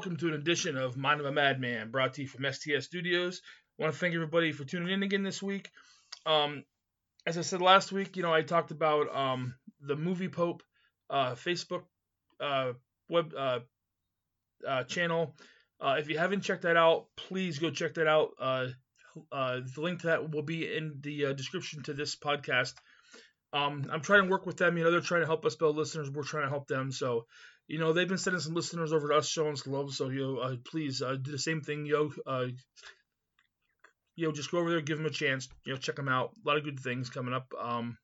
Welcome to an edition of Mind of a Madman, brought to you from STS Studios. I want to thank everybody for tuning in again this week. Um, as I said last week, you know, I talked about um, the Movie Pope uh, Facebook uh, web uh, uh channel. Uh, if you haven't checked that out, please go check that out. Uh, the link to that will be in the description to this podcast. Um, I'm trying to work with them. You know, they're trying to help us build listeners. We're trying to help them. So you know, they've been sending some listeners over to us showing us love. So, you know, uh, please uh, do the same thing, yo. Uh, you know, just go over there, give them a chance. You know, check them out. A lot of good things coming up. Um,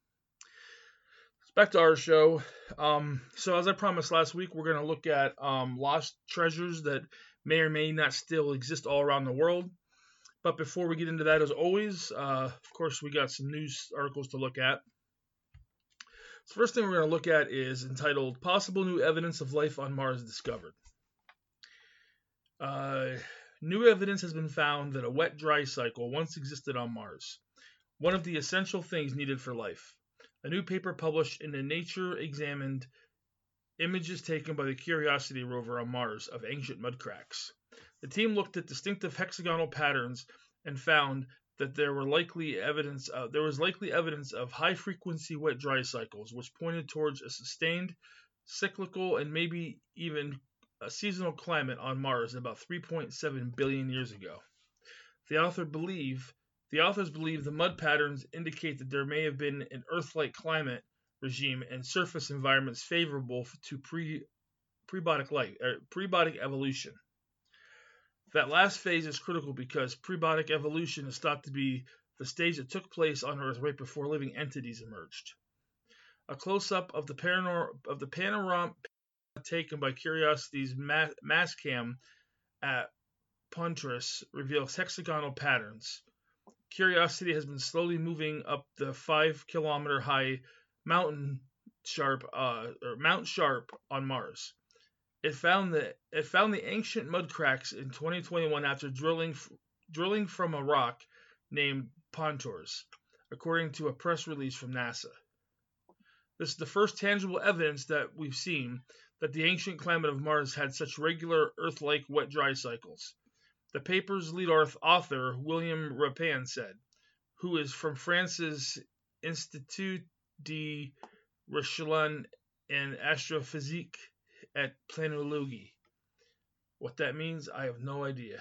back to our show. Um, so, as I promised last week, we're going to look at um, lost treasures that may or may not still exist all around the world. But before we get into that, as always, uh, of course, we got some news articles to look at. The first thing we're going to look at is entitled Possible New Evidence of Life on Mars Discovered. Uh, new evidence has been found that a wet dry cycle once existed on Mars, one of the essential things needed for life. A new paper published in the Nature examined images taken by the Curiosity rover on Mars of ancient mud cracks. The team looked at distinctive hexagonal patterns and found that there were likely evidence uh, there was likely evidence of high frequency wet dry cycles which pointed towards a sustained cyclical and maybe even a seasonal climate on Mars about 3.7 billion years ago. The author believe the authors believe the mud patterns indicate that there may have been an Earth-like climate regime and surface environments favorable to pre prebiotic life, er, prebiotic evolution. That last phase is critical because prebiotic evolution is thought to be the stage that took place on Earth right before living entities emerged. A close-up of the, of the panorama taken by Curiosity's Mastcam at Pontoise reveals hexagonal patterns. Curiosity has been slowly moving up the five-kilometer high mountain sharp uh, or Mount Sharp on Mars. It found the it found the ancient mud cracks in 2021 after drilling drilling from a rock named Pontoise, according to a press release from NASA. This is the first tangible evidence that we've seen that the ancient climate of Mars had such regular Earth-like wet dry cycles. The paper's lead author, William Rapin, said, who is from France's Institut de Recherche en Astrophysique at planology. What that means, I have no idea.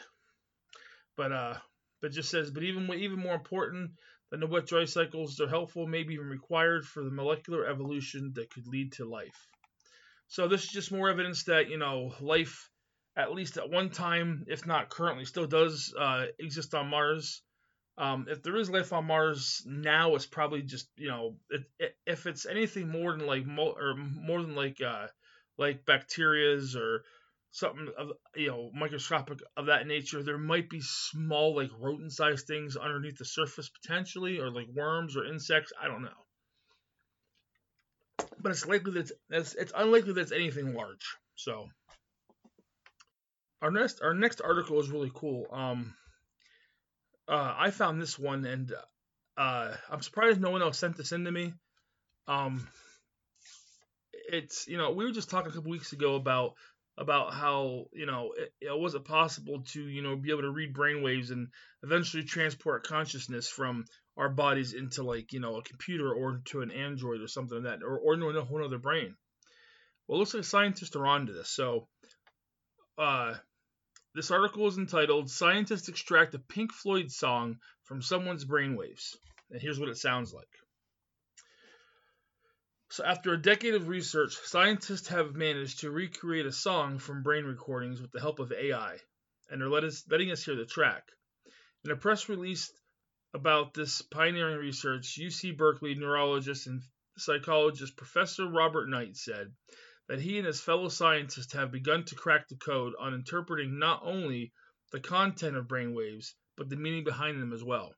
But uh, but just says, but even even more important than the wet dry cycles, they're helpful, maybe even required for the molecular evolution that could lead to life. So this is just more evidence that you know life, at least at one time, if not currently, still does uh, exist on Mars. Um, if there is life on Mars now, it's probably just you know it, it, if it's anything more than like mo- or more than like uh, like bacterias or something of you know microscopic of that nature there might be small like rodent sized things underneath the surface potentially or like worms or insects i don't know. But it's likely that it's, it's unlikely that it's anything large so. Our next our next article is really cool. Um uh i found this one and uh i'm surprised no one else sent this in to me. Um it's you know we were just talking a couple weeks ago about about how you know it, it was it possible to you know be able to read brainwaves and eventually transport consciousness from our bodies into like you know a computer or to an android or something like that or or into a whole other brain. Well, it looks like scientists are onto this. So, uh, this article is entitled "Scientists Extract a Pink Floyd Song from Someone's Brainwaves," and here's what it sounds like. So, after a decade of research, scientists have managed to recreate a song from brain recordings with the help of AI, and are let us, letting us hear the track. In a press release about this pioneering research, UC Berkeley neurologist and psychologist Professor Robert Knight said that he and his fellow scientists have begun to crack the code on interpreting not only the content of brainwaves, but the meaning behind them as well.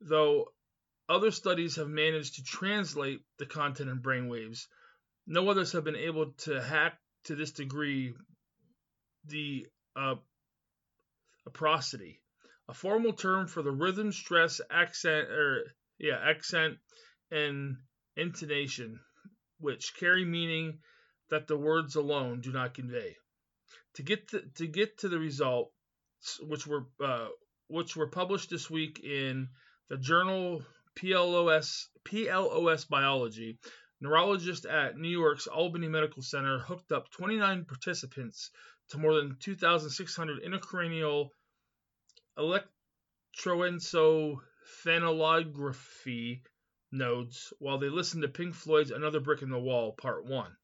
Though other studies have managed to translate the content in brainwaves. No others have been able to hack to this degree the uh, aprosity, a formal term for the rhythm, stress, accent, or yeah, accent and intonation, which carry meaning that the words alone do not convey. To get to, to get to the results, which were uh, which were published this week in the journal PLOS PLOS Biology, neurologists at New York's Albany Medical Center hooked up 29 participants to more than 2,600 intracranial electroencephalography nodes while they listened to Pink Floyd's Another Brick in the Wall Part 1.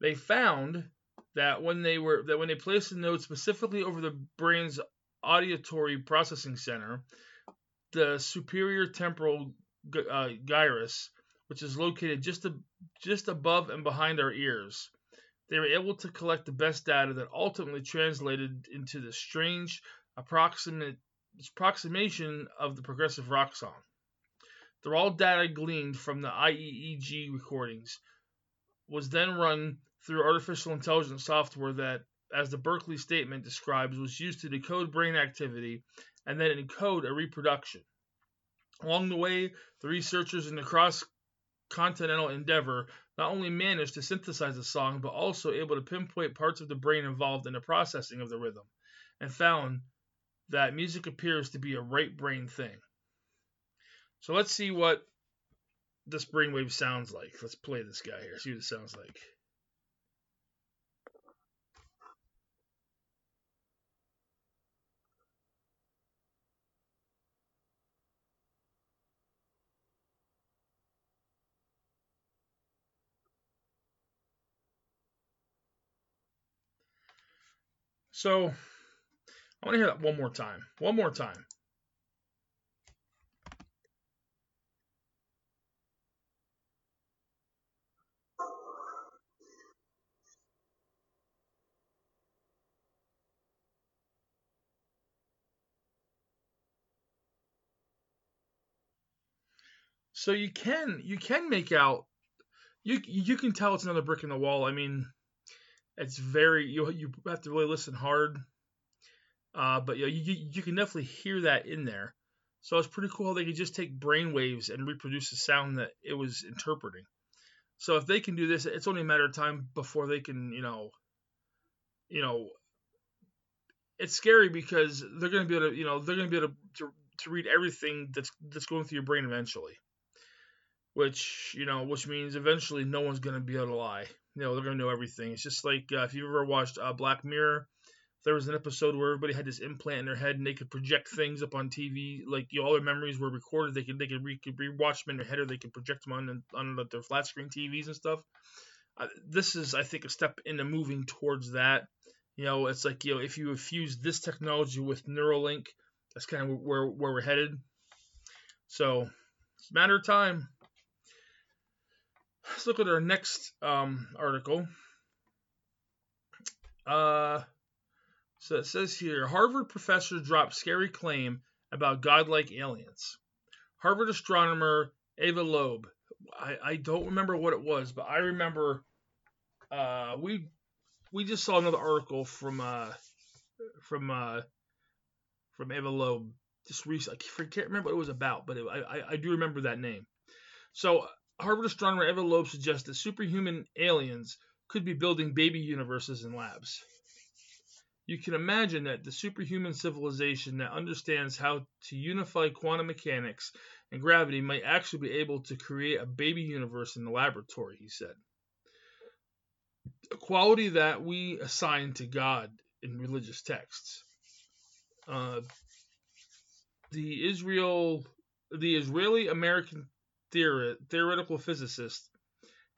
They found that when they were that when they placed the node specifically over the brain's auditory processing center, the superior temporal uh, gyrus, which is located just a, just above and behind our ears, they were able to collect the best data that ultimately translated into the strange approximate approximation of the progressive rock song. They're all data gleaned from the IEEG recordings, was then run through artificial intelligence software that, as the Berkeley statement describes, was used to decode brain activity and then encode a reproduction. Along the way, the researchers in the cross continental endeavor not only managed to synthesize the song, but also able to pinpoint parts of the brain involved in the processing of the rhythm, and found that music appears to be a right brain thing. So let's see what this brainwave sounds like. Let's play this guy here, see what it sounds like. So I want to hear that one more time. One more time. So you can you can make out you you can tell it's another brick in the wall. I mean, it's very you you have to really listen hard. Uh, but you, you you can definitely hear that in there. So it's pretty cool how they could just take brain waves and reproduce the sound that it was interpreting. So if they can do this, it's only a matter of time before they can, you know, you know, it's scary because they're going to be able to, you know, they're going to be able to, to, to read everything that's that's going through your brain eventually. Which you know, which means eventually no one's going to be able to lie you know they're gonna know everything. It's just like uh, if you've ever watched uh, Black Mirror, there was an episode where everybody had this implant in their head and they could project things up on TV. Like you know, all their memories were recorded. They could they could, re- could rewatch them in their head or they could project them on on their flat screen TVs and stuff. Uh, this is I think a step into moving towards that. You know, it's like you know if you fuse this technology with Neuralink, that's kind of where where we're headed. So it's a matter of time. Let's look at our next um, article. Uh, so it says here Harvard professor drops scary claim about godlike aliens. Harvard astronomer Ava Loeb. I, I don't remember what it was, but I remember uh, we we just saw another article from uh, from uh, from Ava Loeb just recently. I can't remember what it was about, but it, I, I do remember that name. So Harvard astronomer Eva Loeb suggests that superhuman aliens could be building baby universes in labs. You can imagine that the superhuman civilization that understands how to unify quantum mechanics and gravity might actually be able to create a baby universe in the laboratory, he said. A quality that we assign to God in religious texts. Uh, the Israel, the Israeli American theori- theoretical physicist,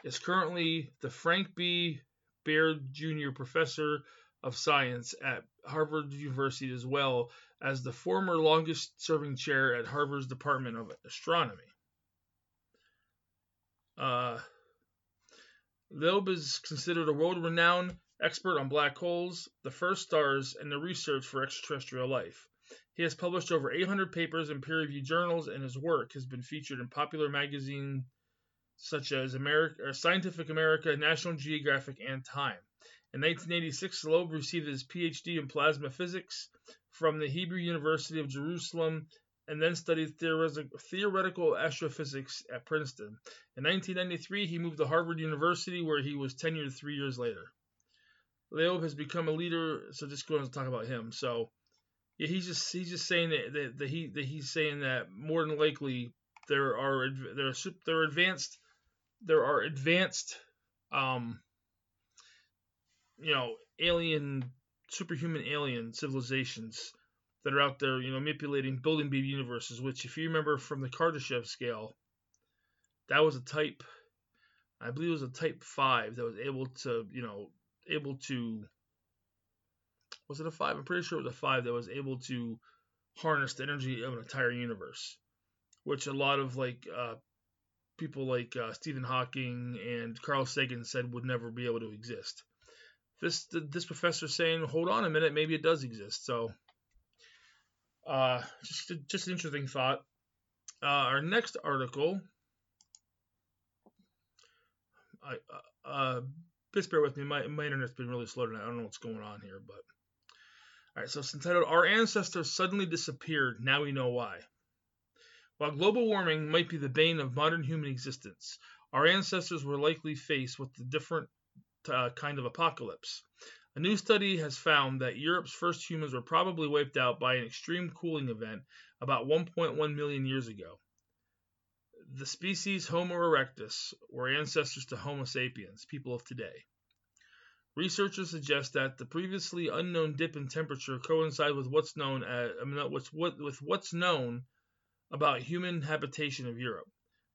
is currently the Frank B. Baird Jr. Professor of Science at Harvard University, as well as the former longest serving chair at Harvard's Department of Astronomy. Uh, Loeb is considered a world renowned expert on black holes, the first stars, and the research for extraterrestrial life. He has published over 800 papers in peer-reviewed journals, and his work has been featured in popular magazines such as America, uh, Scientific America, National Geographic, and Time. In 1986, Loeb received his PhD in plasma physics from the Hebrew University of Jerusalem and then studied theoretical astrophysics at Princeton. In 1993, he moved to Harvard University, where he was tenured three years later. Loeb has become a leader. So just going to talk about him. So yeah, he's just he's just saying that, that, that he that he's saying that more than likely there are there are there are advanced there are advanced um you know alien superhuman alien civilizations that are out there you know manipulating building baby universes which if you remember from the Kardashev scale that was a type I believe it was a type 5 that was able to you know able to was it a five? I'm pretty sure it was a five that was able to harness the energy of an entire universe, which a lot of like uh, people like uh, Stephen Hawking and Carl Sagan said would never be able to exist. This this professor saying, hold on a minute, maybe it does exist. So, uh, just just an interesting thought. Uh, our next article, I uh, uh, just bear with me. My my internet's been really slow tonight. I don't know what's going on here, but all right, so it's entitled Our Ancestors Suddenly Disappeared. Now We Know Why. While global warming might be the bane of modern human existence, our ancestors were likely faced with a different uh, kind of apocalypse. A new study has found that Europe's first humans were probably wiped out by an extreme cooling event about 1.1 million years ago. The species Homo erectus were ancestors to Homo sapiens, people of today. Researchers suggest that the previously unknown dip in temperature coincides with what's known as I mean, what's, what, with what's known about human habitation of Europe.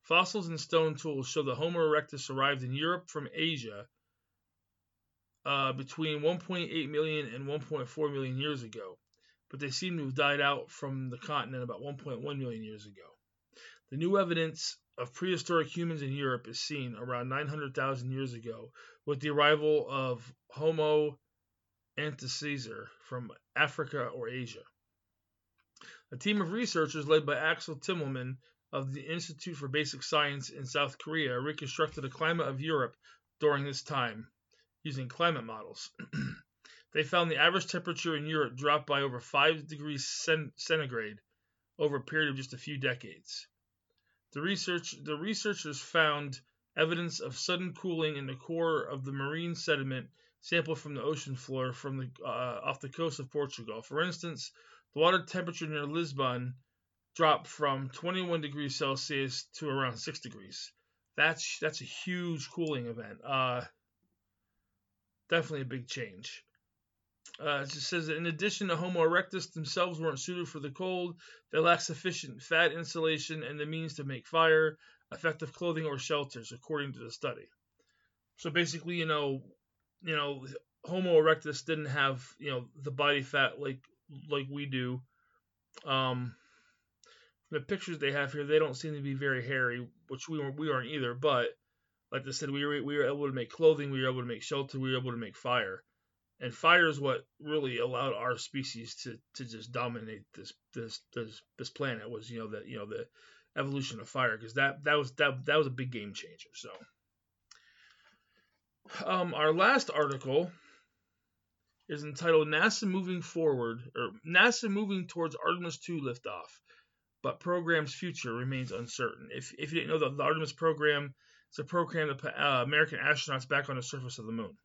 Fossils and stone tools show that Homo erectus arrived in Europe from Asia uh, between 1.8 million and 1.4 million years ago, but they seem to have died out from the continent about 1.1 million years ago. The new evidence of prehistoric humans in Europe is seen around 900,000 years ago with the arrival of Homo antecessor from Africa or Asia. A team of researchers led by Axel Timmermann of the Institute for Basic Science in South Korea reconstructed the climate of Europe during this time using climate models. they found the average temperature in Europe dropped by over 5 degrees centigrade over a period of just a few decades. The, research, the researchers found evidence of sudden cooling in the core of the marine sediment sampled from the ocean floor from the, uh, off the coast of Portugal. For instance, the water temperature near Lisbon dropped from 21 degrees Celsius to around 6 degrees. That's that's a huge cooling event. Uh, definitely a big change. Uh, it says that in addition to Homo erectus themselves weren't suited for the cold, they lacked sufficient fat insulation and the means to make fire, effective clothing, or shelters, according to the study. So basically, you know, you know, Homo erectus didn't have you know the body fat like like we do. Um, the pictures they have here, they don't seem to be very hairy, which we weren't, we aren't either. But like I said, we were we were able to make clothing, we were able to make shelter, we were able to make fire and fire is what really allowed our species to to just dominate this this this this planet was you know that you know the evolution of fire because that that was that that was a big game changer so. Um our last article is entitled NASA moving forward or NASA moving towards Artemis 2 liftoff but program's future remains uncertain. If if you didn't know the Artemis program is a program that put uh, American astronauts back on the surface of the moon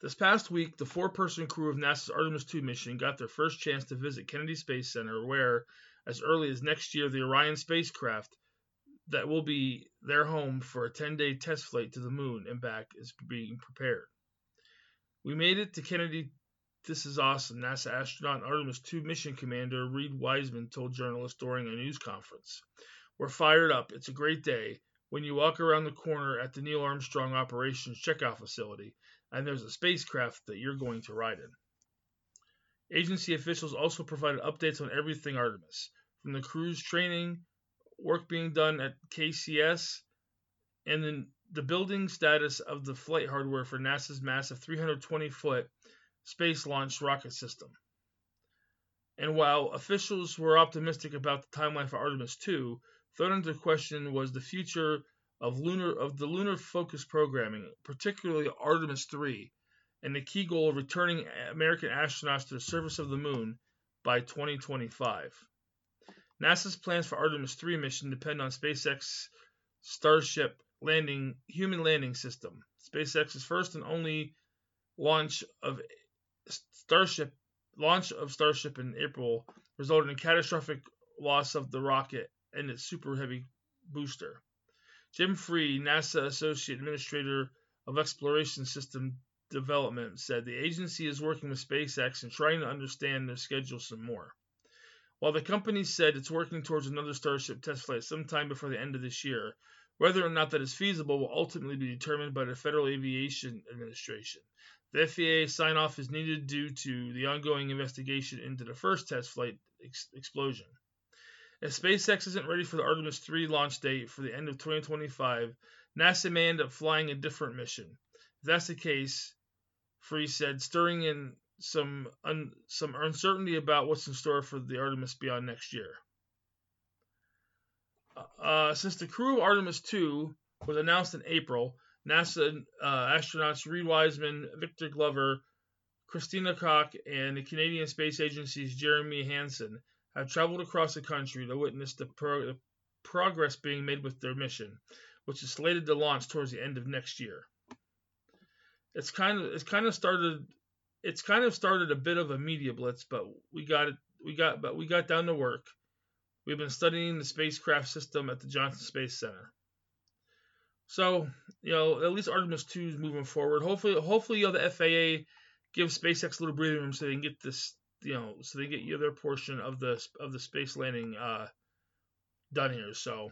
this past week, the four person crew of NASA's Artemis 2 mission got their first chance to visit Kennedy Space Center, where, as early as next year, the Orion spacecraft that will be their home for a 10 day test flight to the moon and back is being prepared. We made it to Kennedy. This is awesome. NASA astronaut Artemis 2 mission commander Reid Wiseman told journalists during a news conference. We're fired up. It's a great day. When you walk around the corner at the Neil Armstrong Operations Checkout Facility, and there's a spacecraft that you're going to ride in. Agency officials also provided updates on everything Artemis, from the crew's training, work being done at KCS, and then the building status of the flight hardware for NASA's massive 320 foot space launched rocket system. And while officials were optimistic about the timeline for Artemis 2, thrown into question was the future of lunar of the lunar focus programming, particularly Artemis 3, and the key goal of returning American astronauts to the surface of the moon by 2025. NASA's plans for Artemis 3 mission depend on SpaceX Starship landing human landing system. SpaceX's first and only launch of Starship launch of Starship in April resulted in catastrophic loss of the rocket and its super heavy booster. Jim Free, NASA Associate Administrator of Exploration System Development, said the agency is working with SpaceX and trying to understand their schedule some more. While the company said it's working towards another Starship test flight sometime before the end of this year, whether or not that is feasible will ultimately be determined by the Federal Aviation Administration. The FAA sign off is needed due to the ongoing investigation into the first test flight ex- explosion. If SpaceX isn't ready for the Artemis 3 launch date for the end of 2025, NASA may end up flying a different mission. If that's the case, Free said, stirring in some un, some uncertainty about what's in store for the Artemis beyond next year. Uh, since the crew of Artemis 2 was announced in April, NASA uh, astronauts Reid Wiseman, Victor Glover, Christina Koch, and the Canadian Space Agency's Jeremy Hansen have traveled across the country to witness the, pro- the progress being made with their mission, which is slated to launch towards the end of next year. It's kind of it's kind of started it's kind of started a bit of a media blitz, but we got it we got but we got down to work. We've been studying the spacecraft system at the Johnson Space Center. So, you know, at least Artemis 2 is moving forward. Hopefully hopefully you know, the FAA gives SpaceX a little breathing room so they can get this you know, so they get you their portion of the of the space landing uh, done here. So,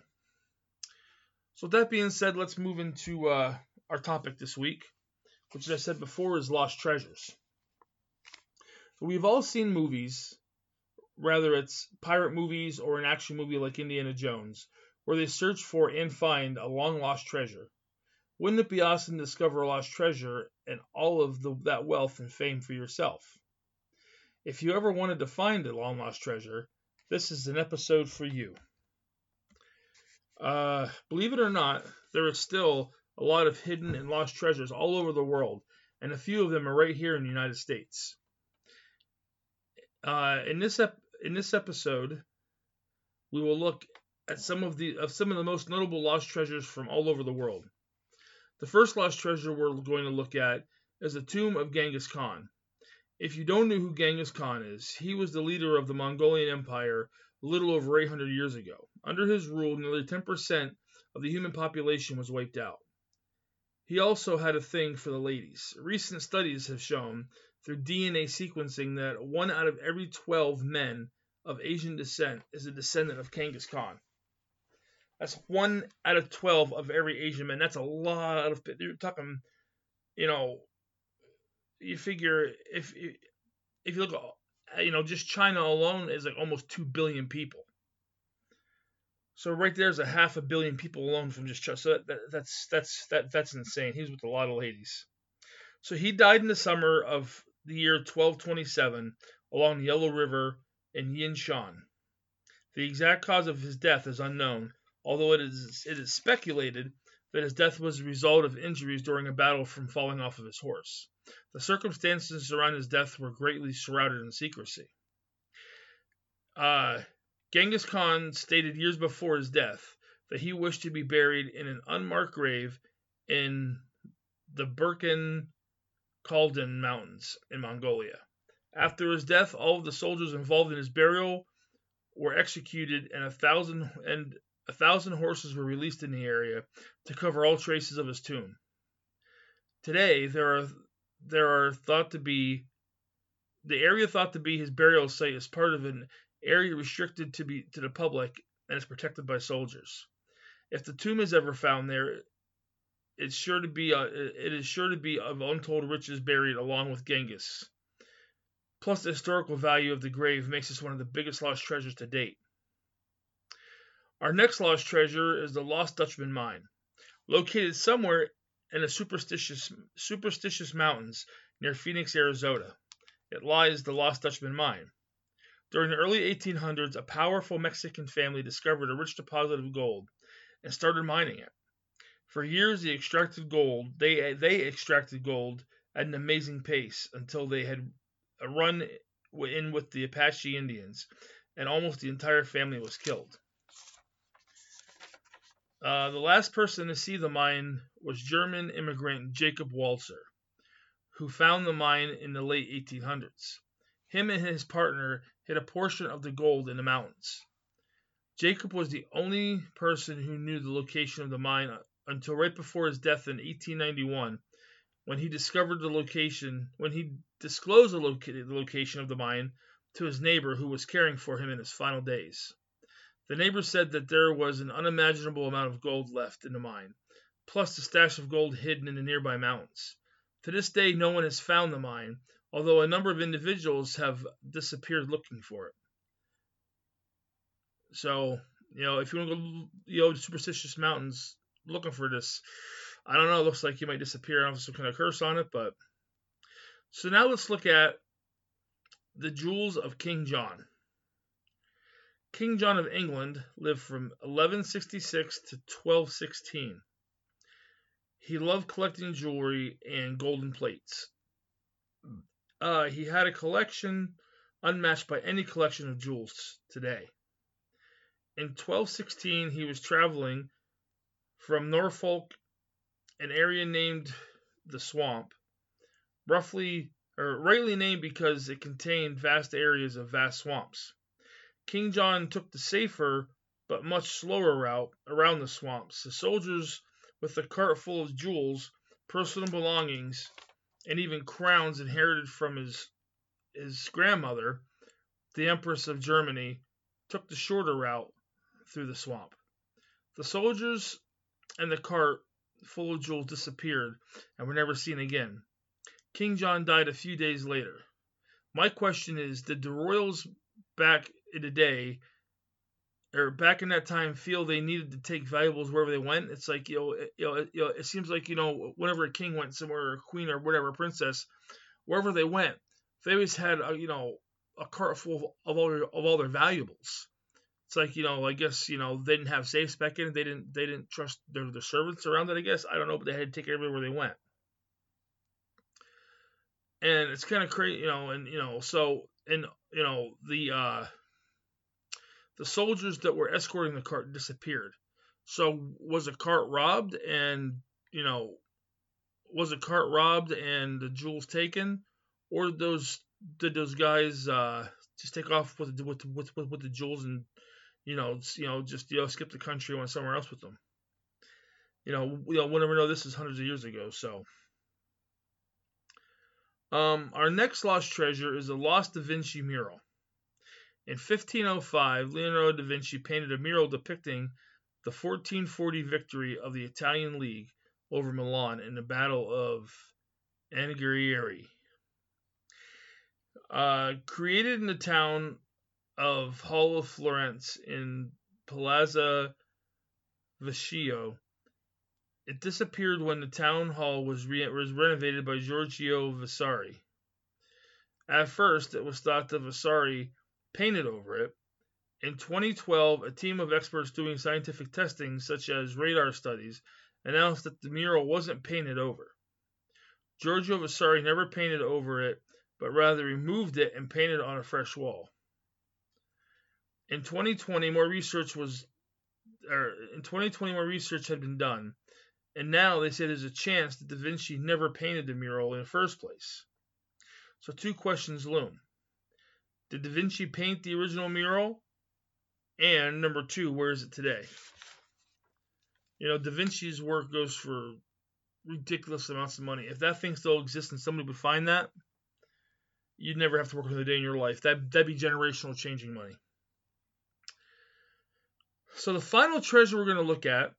so that being said, let's move into uh, our topic this week, which, as I said before, is lost treasures. So we've all seen movies, whether it's pirate movies or an action movie like Indiana Jones, where they search for and find a long lost treasure. Wouldn't it be awesome to discover a lost treasure and all of the, that wealth and fame for yourself? If you ever wanted to find a long lost treasure, this is an episode for you. Uh, believe it or not, there is still a lot of hidden and lost treasures all over the world, and a few of them are right here in the United States. Uh, in this ep- in this episode, we will look at some of the of some of the most notable lost treasures from all over the world. The first lost treasure we're going to look at is the tomb of Genghis Khan. If you don't know who Genghis Khan is, he was the leader of the Mongolian Empire a little over 800 years ago. Under his rule, nearly 10% of the human population was wiped out. He also had a thing for the ladies. Recent studies have shown through DNA sequencing that one out of every 12 men of Asian descent is a descendant of Genghis Khan. That's one out of 12 of every Asian man. That's a lot of, you're talking, you know, you figure if if you look at you know just China alone is like almost two billion people. So right there's a half a billion people alone from just China. So that, that, that's that's that that's insane. He's with a lot of ladies. So he died in the summer of the year 1227 along the Yellow River in Yinshan. The exact cause of his death is unknown, although it is it is speculated that his death was a result of injuries during a battle from falling off of his horse. The circumstances around his death were greatly shrouded in secrecy. Uh, Genghis Khan stated years before his death that he wished to be buried in an unmarked grave in the Burkhan Khaldun Mountains in Mongolia. After his death, all of the soldiers involved in his burial were executed, and a thousand and a thousand horses were released in the area to cover all traces of his tomb. Today, there are there are thought to be the area thought to be his burial site is part of an area restricted to be to the public and is protected by soldiers. If the tomb is ever found there, it's sure to be a, it is sure to be of untold riches buried along with Genghis. Plus, the historical value of the grave makes this one of the biggest lost treasures to date. Our next lost treasure is the Lost Dutchman Mine. Located somewhere in the superstitious, superstitious mountains near Phoenix, Arizona. It lies the Lost Dutchman mine. During the early 1800s, a powerful Mexican family discovered a rich deposit of gold and started mining it. For years, they extracted gold. They they extracted gold at an amazing pace until they had a run in with the Apache Indians, and almost the entire family was killed. Uh, the last person to see the mine was German immigrant Jacob Walzer, who found the mine in the late 1800s. Him and his partner hid a portion of the gold in the mountains. Jacob was the only person who knew the location of the mine until right before his death in 1891 when he discovered the location when he disclosed the, loca- the location of the mine to his neighbor who was caring for him in his final days. The neighbor said that there was an unimaginable amount of gold left in the mine, plus a stash of gold hidden in the nearby mountains. To this day, no one has found the mine, although a number of individuals have disappeared looking for it. So, you know, if you want to go, you know, superstitious mountains looking for this, I don't know. It looks like you might disappear. I don't know if some kind of curse on it, but so now let's look at the jewels of King John. King John of England lived from 1166 to 1216. He loved collecting jewelry and golden plates. Uh, he had a collection unmatched by any collection of jewels today. In 1216, he was traveling from Norfolk, an area named the Swamp, roughly or rightly named because it contained vast areas of vast swamps. King John took the safer but much slower route around the swamps. The soldiers, with a cart full of jewels, personal belongings, and even crowns inherited from his his grandmother, the Empress of Germany, took the shorter route through the swamp. The soldiers and the cart full of jewels disappeared and were never seen again. King John died a few days later. My question is Did the royals back in the day, or back in that time, feel they needed to take valuables wherever they went? It's like, you know, it, you know, it, you know, it seems like, you know, whenever a king went somewhere, or a queen, or whatever, a princess, wherever they went, they always had, a, you know, a cart full of all, their, of all their valuables it's like you know i guess you know they didn't have safes back in they didn't they didn't trust their, their servants around it i guess i don't know but they had to take everywhere they went and it's kind of crazy you know and you know so and you know the uh the soldiers that were escorting the cart disappeared so was a cart robbed and you know was a cart robbed and the jewels taken or did those did those guys uh just take off with with with, with, the jewels and you know, you know, just you know, skip the country and went somewhere else with them. You know, you know, we'll never know. This is hundreds of years ago. So, um, our next lost treasure is a lost Da Vinci mural. In 1505, Leonardo da Vinci painted a mural depicting the 1440 victory of the Italian League over Milan in the Battle of Anghiari. Uh, created in the town of Hall of Florence in Palazzo Vecchio. It disappeared when the town hall was, re- was renovated by Giorgio Vasari. At first, it was thought that Vasari painted over it. In 2012, a team of experts doing scientific testing, such as radar studies, announced that the mural wasn't painted over. Giorgio Vasari never painted over it, but rather removed it and painted on a fresh wall. In 2020, more research was, or in 2020, more research had been done, and now they say there's a chance that Da Vinci never painted the mural in the first place. So two questions loom: Did Da Vinci paint the original mural? And number two, where is it today? You know, Da Vinci's work goes for ridiculous amounts of money. If that thing still exists and somebody would find that, you'd never have to work another day in your life. That that'd be generational changing money. So the final treasure we're going to look at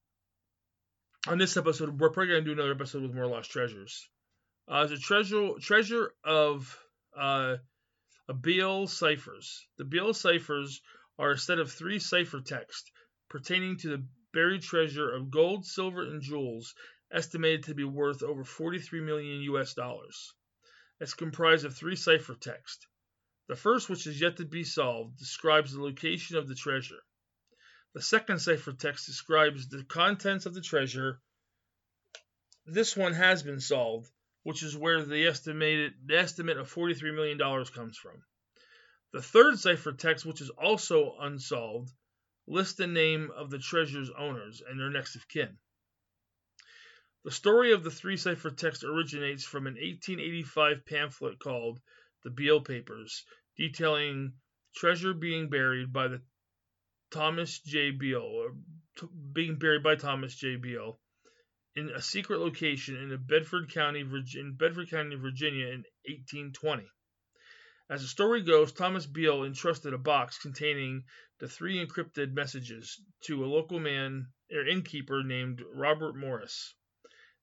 on this episode, we're probably going to do another episode with more lost treasures. Uh, is a treasure treasure of uh, Beale ciphers. The Beale ciphers are a set of three cipher texts pertaining to the buried treasure of gold, silver, and jewels, estimated to be worth over 43 million U.S. dollars. It's comprised of three cipher texts. The first, which is yet to be solved, describes the location of the treasure. The second cipher text describes the contents of the treasure. This one has been solved, which is where the estimated the estimate of $43 million comes from. The third ciphertext, which is also unsolved, lists the name of the treasure's owners and their next of kin. The story of the three cipher ciphertext originates from an 1885 pamphlet called The Beale Papers, detailing treasure being buried by the Thomas J. Beale, or being buried by Thomas J. Beale in a secret location in Bedford County, Bedford County, Virginia in 1820. As the story goes, Thomas Beale entrusted a box containing the three encrypted messages to a local man or innkeeper named Robert Morris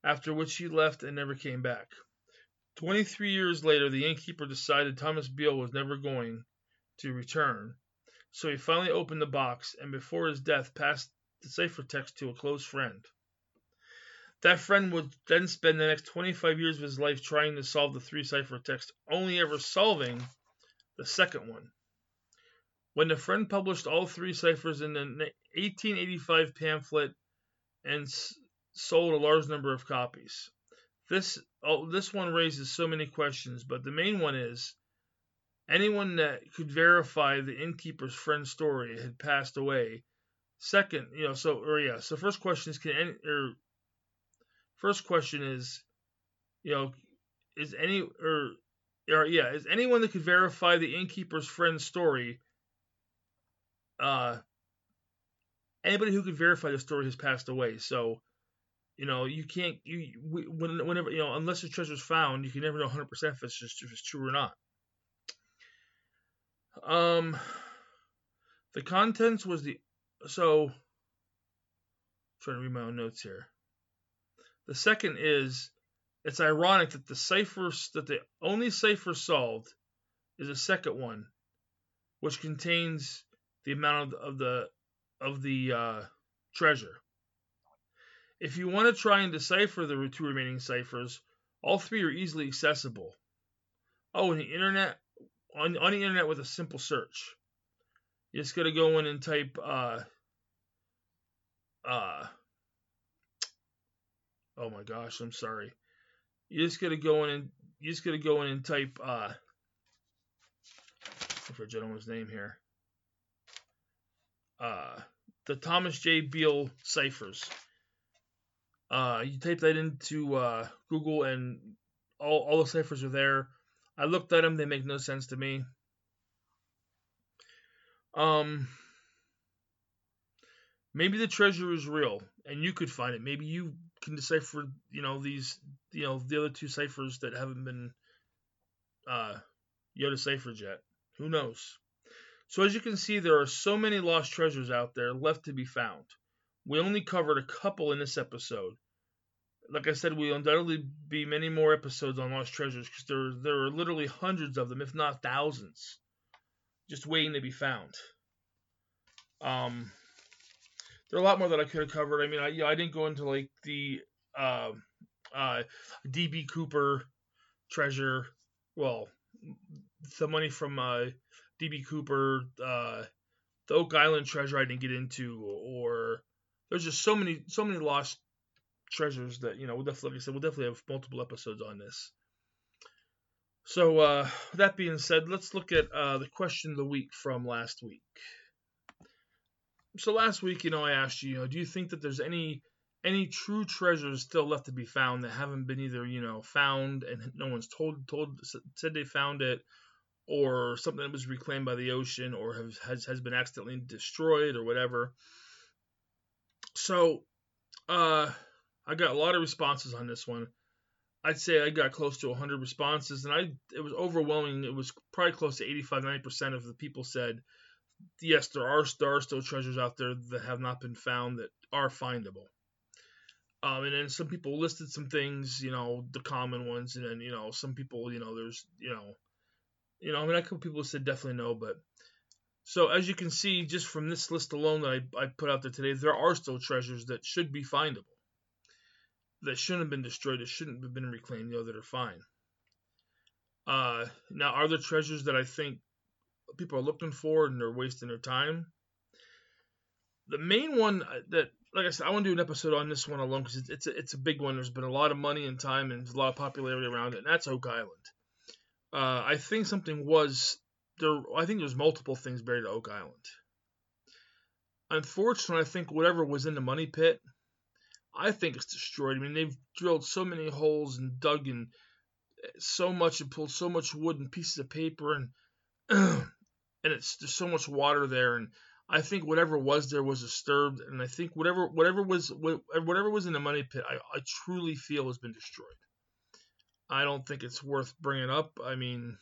after which he left and never came back. Twenty three years later, the innkeeper decided Thomas Beale was never going to return, so he finally opened the box and before his death passed the ciphertext to a close friend. That friend would then spend the next 25 years of his life trying to solve the three ciphertexts, only ever solving the second one. When the friend published all three ciphers in the 1885 pamphlet and sold a large number of copies. This oh, this one raises so many questions, but the main one is anyone that could verify the innkeeper's friend's story had passed away. Second, you know, so or yeah, so first question is can any or first question is, you know, is any or or yeah, is anyone that could verify the innkeeper's friend's story uh anybody who could verify the story has passed away. So you know, you can't you whenever you know unless the treasure is found, you can never know 100 percent if it's just if it's true or not. Um, the contents was the so. I'm trying to read my own notes here. The second is it's ironic that the cipher that the only cipher solved is a second one, which contains the amount of, the of the uh, treasure. If you want to try and decipher the two remaining ciphers, all three are easily accessible. Oh, and the internet on, on the internet with a simple search. You just gotta go in and type uh uh oh my gosh, I'm sorry. You just gotta go in and you just gotta go in and type uh for a gentleman's name here. Uh the Thomas J. Beale ciphers. Uh, you type that into uh, Google and all, all the ciphers are there. I looked at them; they make no sense to me. Um, maybe the treasure is real, and you could find it. Maybe you can decipher, you know, these, you know, the other two ciphers that haven't been uh, Yoda ciphers yet. Who knows? So as you can see, there are so many lost treasures out there left to be found. We only covered a couple in this episode, like I said, we will undoubtedly be many more episodes on Lost Treasures because there there are literally hundreds of them, if not thousands, just waiting to be found. Um, there are a lot more that I could have covered. I mean, I yeah, I didn't go into like the uh, uh, DB Cooper treasure. Well, the money from uh, DB Cooper, uh, the Oak Island treasure. I didn't get into, or there's just so many so many lost treasures that you know we'll definitely like I said we'll definitely have multiple episodes on this. So uh, that being said, let's look at uh, the question of the week from last week. So last week, you know, I asked you, you know, do you think that there's any any true treasures still left to be found that haven't been either, you know, found and no one's told told said they found it, or something that was reclaimed by the ocean, or has has, has been accidentally destroyed, or whatever. So, uh, I got a lot of responses on this one. I'd say I got close to 100 responses, and I it was overwhelming. It was probably close to 85, 90% of the people said, yes, there are, there are still treasures out there that have not been found that are findable. Um, and then some people listed some things, you know, the common ones, and then you know some people, you know, there's, you know, you know, I mean, a couple people said definitely no, but so as you can see, just from this list alone that I, I put out there today, there are still treasures that should be findable that shouldn't have been destroyed, that shouldn't have been reclaimed, you know, that are fine. Uh, now, are there treasures that I think people are looking for and they're wasting their time? The main one uh, that, like I said, I want to do an episode on this one alone because it's it's a, it's a big one. There's been a lot of money and time and a lot of popularity around it, and that's Oak Island. Uh, I think something was there. I think there's multiple things buried at Oak Island. Unfortunately, I think whatever was in the money pit I think it's destroyed. I mean, they've drilled so many holes and dug in so much and pulled so much wood and pieces of paper and and it's there's so much water there and I think whatever was there was disturbed and I think whatever whatever was whatever was in the money pit I, I truly feel has been destroyed. I don't think it's worth bringing up. I mean,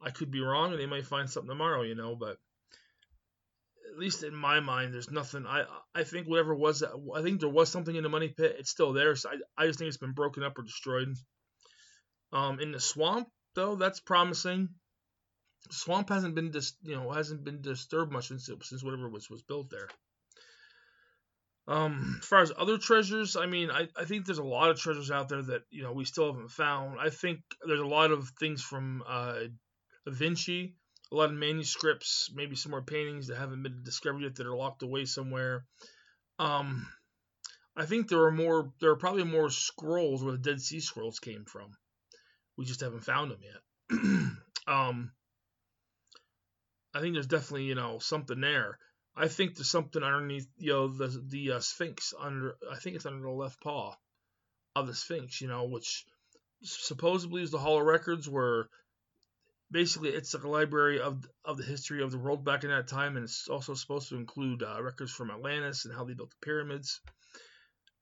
I could be wrong and they might find something tomorrow, you know, but at least in my mind, there's nothing. I I think whatever was, I think there was something in the money pit. It's still there. So I, I just think it's been broken up or destroyed. Um, in the swamp though, that's promising. Swamp hasn't been dis, you know hasn't been disturbed much since since whatever was was built there. Um, as far as other treasures, I mean, I, I think there's a lot of treasures out there that you know we still haven't found. I think there's a lot of things from uh, Vinci a lot of manuscripts, maybe some more paintings that haven't been discovered yet that are locked away somewhere. Um, I think there are more. There are probably more scrolls where the Dead Sea Scrolls came from. We just haven't found them yet. um, I think there's definitely you know something there. I think there's something underneath you know the the uh, Sphinx under. I think it's under the left paw of the Sphinx. You know, which supposedly is the Hall of Records where basically it's like a library of of the history of the world back in that time, and it's also supposed to include uh, records from Atlantis and how they built the pyramids,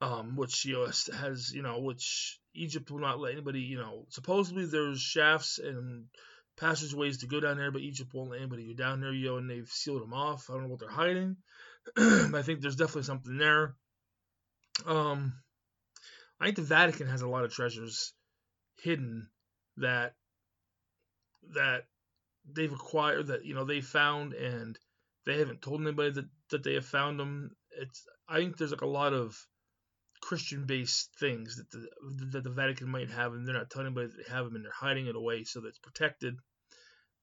um, which you know has you know which Egypt will not let anybody you know supposedly there's shafts and passageways to go down there, but Egypt won't let anybody go down there, know, and they've sealed them off. I don't know what they're hiding. I think there's definitely something there. Um, I think the Vatican has a lot of treasures hidden that that they've acquired that you know they found and they haven't told anybody that, that they have found them. It's I think there's like a lot of Christian based things that the that the Vatican might have and they're not telling anybody that they have them and they're hiding it away so that it's protected.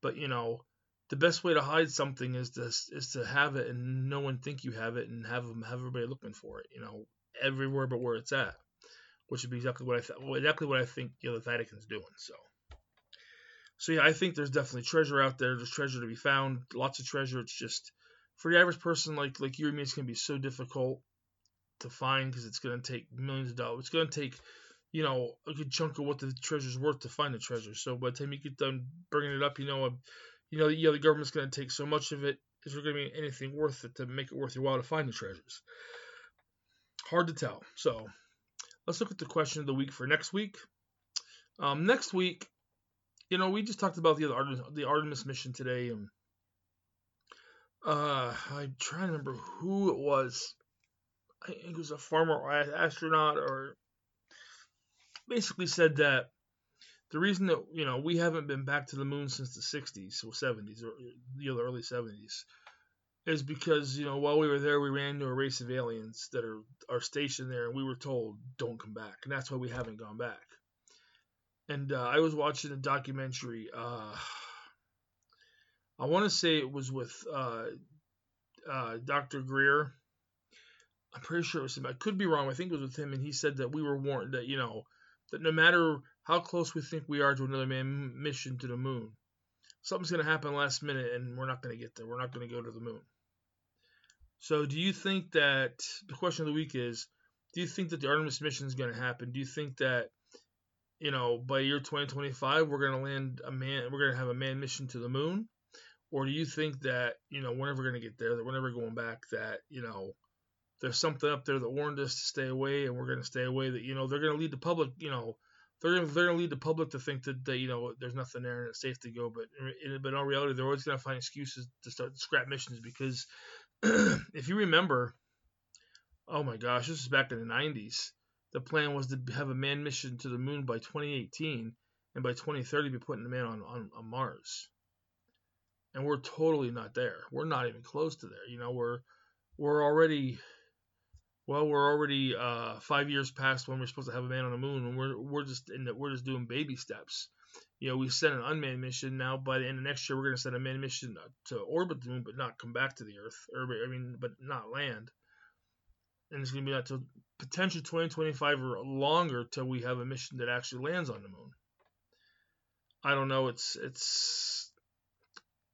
But you know, the best way to hide something is to is to have it and no one think you have it and have them have everybody looking for it. You know, everywhere but where it's at, which would be exactly what I th- exactly what I think you know the Vatican's doing. So. So yeah, I think there's definitely treasure out there. There's treasure to be found. Lots of treasure. It's just for the average person like like you and me, it's gonna be so difficult to find because it's gonna take millions of dollars. It's gonna take you know a good chunk of what the treasure's worth to find the treasure. So by the time you get done bringing it up, you know, you know, the government's gonna take so much of it. Is there gonna be anything worth it to make it worth your while to find the treasures? Hard to tell. So let's look at the question of the week for next week. Um, next week, you know, we just talked about the Artemis, the Artemis mission today, and uh, I'm trying to remember who it was. I think it was a former astronaut, or basically said that the reason that you know we haven't been back to the moon since the 60s or 70s or the early 70s is because you know while we were there we ran into a race of aliens that are are stationed there and we were told don't come back and that's why we haven't gone back and uh, I was watching a documentary. Uh, I want to say it was with uh, uh Dr. Greer. I'm pretty sure it was him. I could be wrong. I think it was with him, and he said that we were warned that you know that no matter how close we think we are to another man mission to the moon, something's going to happen last minute, and we're not going to get there. We're not going to go to the moon. So, do you think that the question of the week is? Do you think that the Artemis mission is going to happen? Do you think that you know, by year 2025, we're going to land a man, we're going to have a man mission to the moon? Or do you think that, you know, we're never going to get there, that we're never going back, that, you know, there's something up there that warned us to stay away and we're going to stay away, that, you know, they're going to lead the public, you know, they're going to, they're going to lead the public to think that, that, you know, there's nothing there and it's safe to go. But in, but in all reality, they're always going to find excuses to start scrap missions because if you remember, oh my gosh, this is back in the 90s the plan was to have a manned mission to the moon by 2018, and by 2030 be putting a man on, on, on Mars. And we're totally not there. We're not even close to there. You know, we're we're already well, we're already uh, five years past when we're supposed to have a man on the moon, and we're we're just in the, we're just doing baby steps. You know, we sent an unmanned mission. Now, by the end of next year, we're going to send a manned mission to orbit the moon, but not come back to the Earth, or I mean, but not land. And it's going to be not until potentially 2025 or longer till we have a mission that actually lands on the moon. I don't know. It's it's.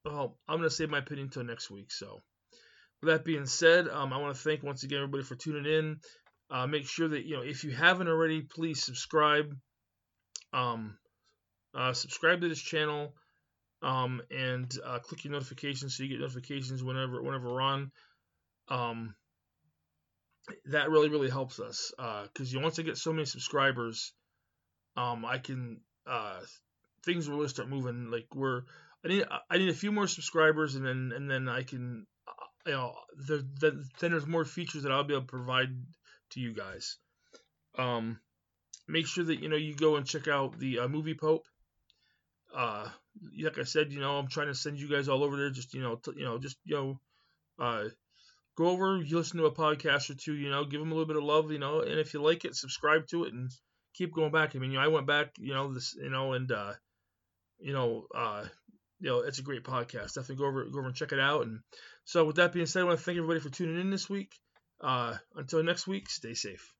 Well, I'm gonna save my opinion until next week. So, that being said, um, I want to thank once again everybody for tuning in. Uh, make sure that you know if you haven't already, please subscribe. Um, uh, subscribe to this channel, um, and uh, click your notifications so you get notifications whenever whenever we're on. Um, that really really helps us because uh, once I get so many subscribers, um, I can uh, things will really start moving. Like we're I need I need a few more subscribers and then and then I can you know the, the, then there's more features that I'll be able to provide to you guys. Um, make sure that you know you go and check out the uh, movie Pope. Uh, like I said, you know I'm trying to send you guys all over there. Just you know, t- you know, just you know, uh, go over, you listen to a podcast or two, you know, give them a little bit of love, you know, and if you like it, subscribe to it and keep going back. I mean, you know, I went back, you know, this, you know, and uh, you know, uh, you know, it's a great podcast. Definitely go over, go over and check it out. And so, with that being said, I want to thank everybody for tuning in this week. Uh, until next week, stay safe.